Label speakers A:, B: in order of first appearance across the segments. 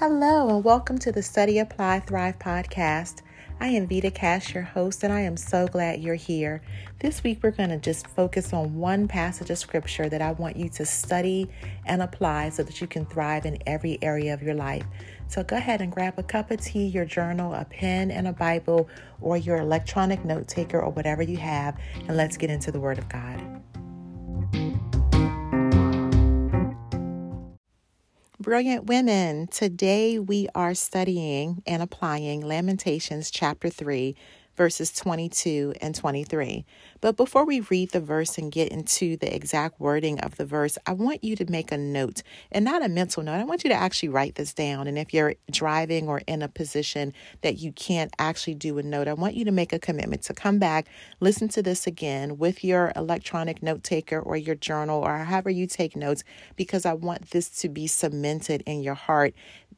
A: Hello, and welcome to the Study Apply Thrive podcast. I am Vetta Cash, your host, and I am so glad you're here. This week, we're going to just focus on one passage of scripture that I want you to study and apply so that you can thrive in every area of your life. So go ahead and grab a cup of tea, your journal, a pen, and a Bible, or your electronic note taker, or whatever you have, and let's get into the Word of God. Brilliant women, today we are studying and applying Lamentations chapter 3, verses 22 and 23. But before we read the verse and get into the exact wording of the verse, I want you to make a note and not a mental note. I want you to actually write this down. And if you're driving or in a position that you can't actually do a note, I want you to make a commitment to come back, listen to this again with your electronic note taker or your journal or however you take notes, because I want this to be cemented in your heart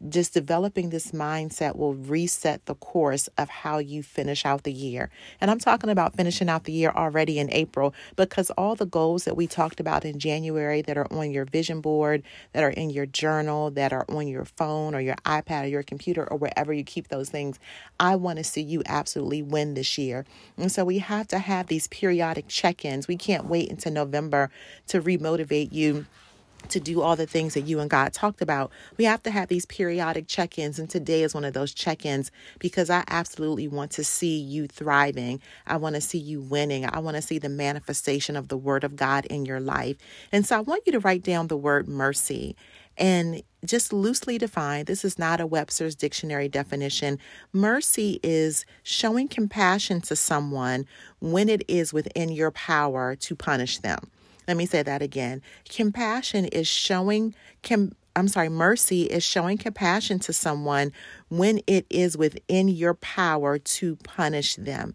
A: just developing this mindset will reset the course of how you finish out the year. And I'm talking about finishing out the year already in April because all the goals that we talked about in January that are on your vision board, that are in your journal, that are on your phone or your iPad or your computer or wherever you keep those things, I want to see you absolutely win this year. And so we have to have these periodic check ins. We can't wait until November to remotivate you to do all the things that you and God talked about. We have to have these periodic check ins, and today is one of those check ins because I absolutely want to see you thriving. I want to see you winning. I want to see the manifestation of the Word of God in your life. And so I want you to write down the word mercy. And just loosely defined, this is not a Webster's dictionary definition. Mercy is showing compassion to someone when it is within your power to punish them. Let me say that again. Compassion is showing com- I'm sorry, mercy is showing compassion to someone when it is within your power to punish them.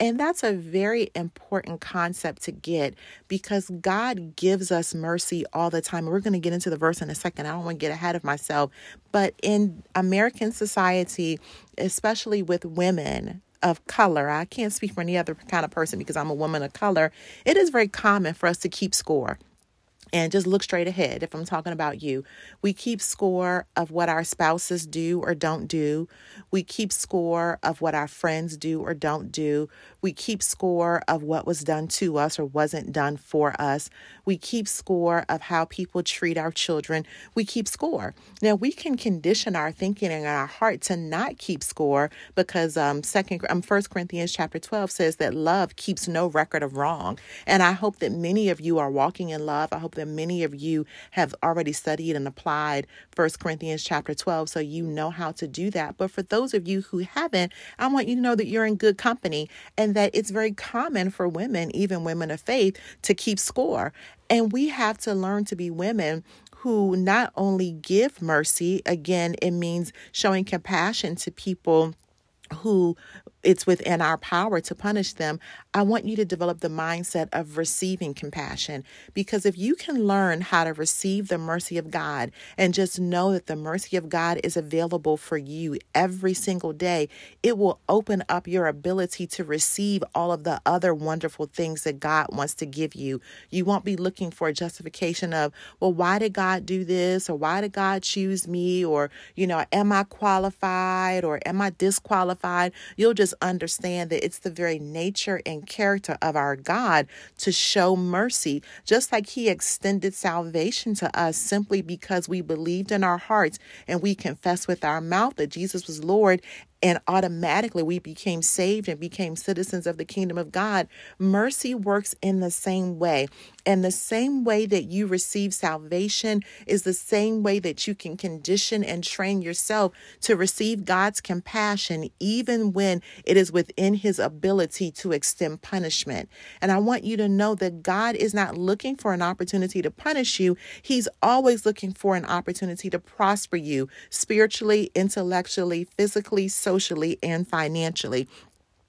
A: And that's a very important concept to get because God gives us mercy all the time. We're going to get into the verse in a second. I don't want to get ahead of myself. But in American society, especially with women, of color, I can't speak for any other kind of person because I'm a woman of color, it is very common for us to keep score and just look straight ahead if I'm talking about you. We keep score of what our spouses do or don't do. We keep score of what our friends do or don't do. We keep score of what was done to us or wasn't done for us. We keep score of how people treat our children. We keep score. Now we can condition our thinking and our heart to not keep score because um second um first Corinthians chapter 12 says that love keeps no record of wrong. And I hope that many of you are walking in love. I hope that many of you have already studied and applied First Corinthians chapter 12 so you know how to do that. But for those of you who haven't, I want you to know that you're in good company and that it's very common for women, even women of faith, to keep score. And we have to learn to be women who not only give mercy, again, it means showing compassion to people who it's within our power to punish them, I want you to develop the mindset of receiving compassion. Because if you can learn how to receive the mercy of God and just know that the mercy of God is available for you every single day, it will open up your ability to receive all of the other wonderful things that God wants to give you. You won't be looking for a justification of, well, why did God do this? Or why did God choose me? Or, you know, am I qualified? Or am I disqualified? You'll just understand that it's the very nature and character of our God to show mercy, just like He extended salvation to us simply because we believed in our hearts and we confessed with our mouth that Jesus was Lord and automatically we became saved and became citizens of the kingdom of God. Mercy works in the same way. And the same way that you receive salvation is the same way that you can condition and train yourself to receive God's compassion, even when it is within His ability to extend punishment. And I want you to know that God is not looking for an opportunity to punish you, He's always looking for an opportunity to prosper you spiritually, intellectually, physically, socially, and financially.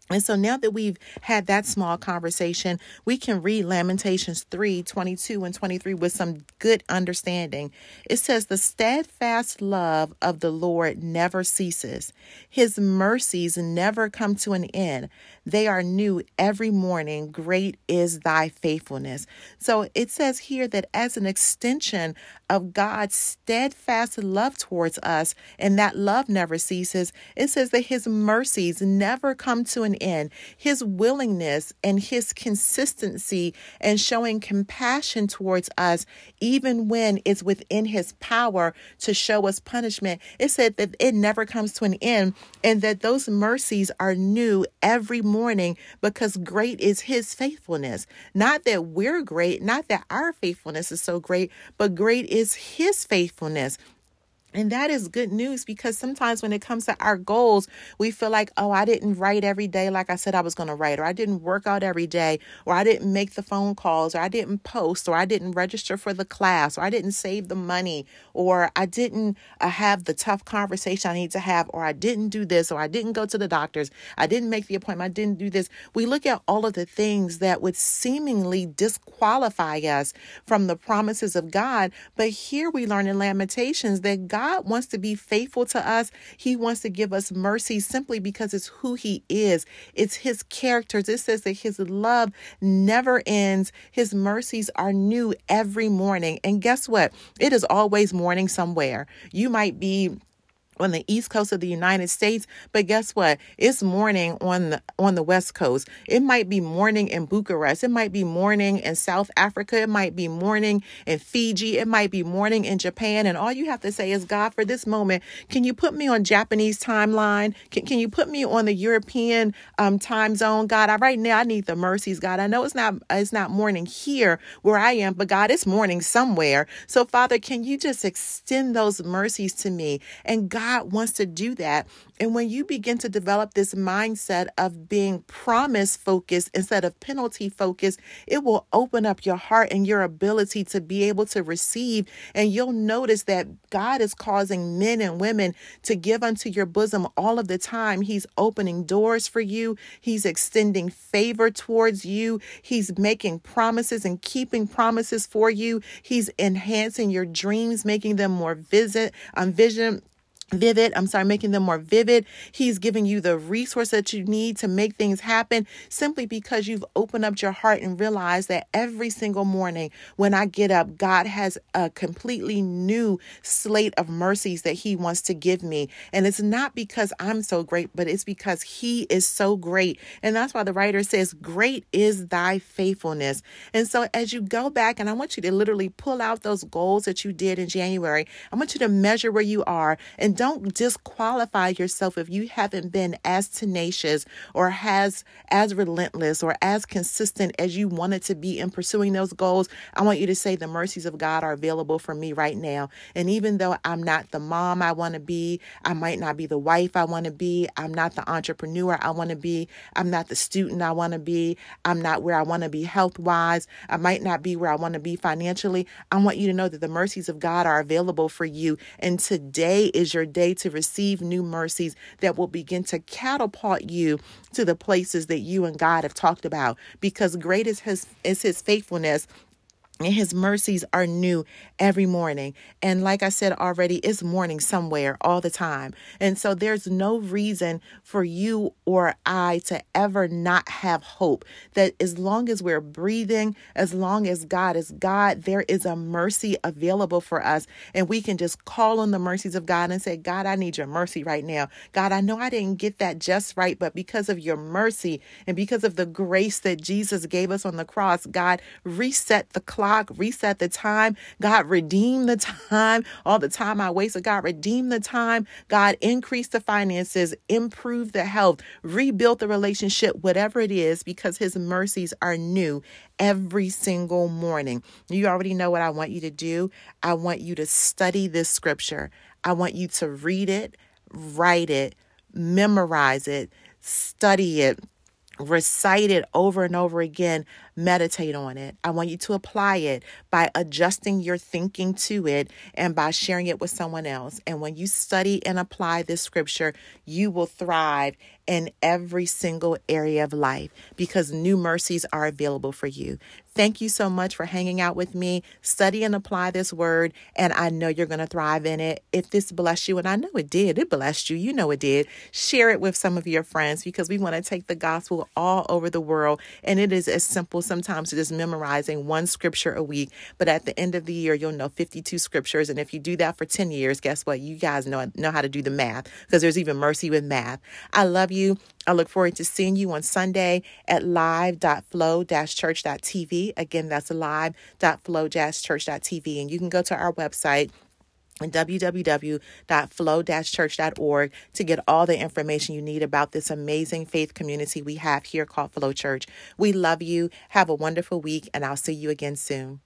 A: And so now that we've had that small conversation, we can read Lamentations 3 22 and 23 with some good understanding. It says, The steadfast love of the Lord never ceases, his mercies never come to an end. They are new every morning. Great is thy faithfulness. So it says here that as an extension of God's steadfast love towards us, and that love never ceases, it says that his mercies never come to an end. His willingness and his consistency and showing compassion towards us, even when it's within his power to show us punishment, it said that it never comes to an end, and that those mercies are new every morning because great is his faithfulness. Not that we're great, not that our faithfulness is so great, but great is his faithfulness. And that is good news because sometimes when it comes to our goals, we feel like, oh, I didn't write every day like I said I was going to write, or I didn't work out every day, or I didn't make the phone calls, or I didn't post, or I didn't register for the class, or I didn't save the money, or I didn't uh, have the tough conversation I need to have, or I didn't do this, or I didn't go to the doctors, I didn't make the appointment, I didn't do this. We look at all of the things that would seemingly disqualify us from the promises of God. But here we learn in Lamentations that God God wants to be faithful to us. He wants to give us mercy simply because it's who He is, it's His characters. It says that His love never ends, His mercies are new every morning. And guess what? It is always morning somewhere. You might be on the east coast of the United States, but guess what? It's morning on the on the west coast. It might be morning in Bucharest. It might be morning in South Africa. It might be morning in Fiji. It might be morning in Japan. And all you have to say is, God, for this moment, can you put me on Japanese timeline? Can, can you put me on the European um, time zone? God, I right now I need the mercies, God. I know it's not it's not morning here where I am, but God, it's morning somewhere. So Father, can you just extend those mercies to me? And God God wants to do that. And when you begin to develop this mindset of being promise focused instead of penalty focused, it will open up your heart and your ability to be able to receive. And you'll notice that God is causing men and women to give unto your bosom all of the time. He's opening doors for you, He's extending favor towards you, He's making promises and keeping promises for you, He's enhancing your dreams, making them more visit, um, vision vivid. I'm sorry, making them more vivid. He's giving you the resource that you need to make things happen simply because you've opened up your heart and realized that every single morning when I get up, God has a completely new slate of mercies that He wants to give me. And it's not because I'm so great, but it's because He is so great. And that's why the writer says, Great is thy faithfulness. And so as you go back, and I want you to literally pull out those goals that you did in January, I want you to measure where you are and don't disqualify yourself if you haven't been as tenacious or has as relentless or as consistent as you wanted to be in pursuing those goals. I want you to say the mercies of God are available for me right now. And even though I'm not the mom I want to be, I might not be the wife I want to be, I'm not the entrepreneur I want to be, I'm not the student I want to be, I'm not where I want to be health wise, I might not be where I want to be financially. I want you to know that the mercies of God are available for you. And today is your day to receive new mercies that will begin to catapult you to the places that you and God have talked about. Because great is his, is his faithfulness and his mercies are new every morning. And like I said already, it's morning somewhere all the time. And so there's no reason for you or I to ever not have hope that as long as we're breathing, as long as God is God, there is a mercy available for us. And we can just call on the mercies of God and say, God, I need your mercy right now. God, I know I didn't get that just right, but because of your mercy and because of the grace that Jesus gave us on the cross, God, reset the clock clock, reset the time. God, redeem the time, all the time I wasted. God, redeem the time. God, increase the finances, improve the health, rebuild the relationship, whatever it is, because His mercies are new every single morning. You already know what I want you to do. I want you to study this scripture. I want you to read it, write it, memorize it, study it recite it over and over again, meditate on it. I want you to apply it by adjusting your thinking to it and by sharing it with someone else. And when you study and apply this scripture, you will thrive in every single area of life because new mercies are available for you. Thank you so much for hanging out with me. Study and apply this word, and I know you're going to thrive in it. If this blessed you, and I know it did, it blessed you, you know it did, share it with some of your friends because we want to take the gospel all over the world. And it is as simple sometimes to just memorizing one scripture a week. But at the end of the year, you'll know 52 scriptures. And if you do that for 10 years, guess what? You guys know, know how to do the math because there's even mercy with math. I love you. I look forward to seeing you on Sunday at live.flow-church.tv. Again, that's live.flow-church.tv. And you can go to our website www.flow-church.org to get all the information you need about this amazing faith community we have here called Flow Church. We love you. Have a wonderful week, and I'll see you again soon.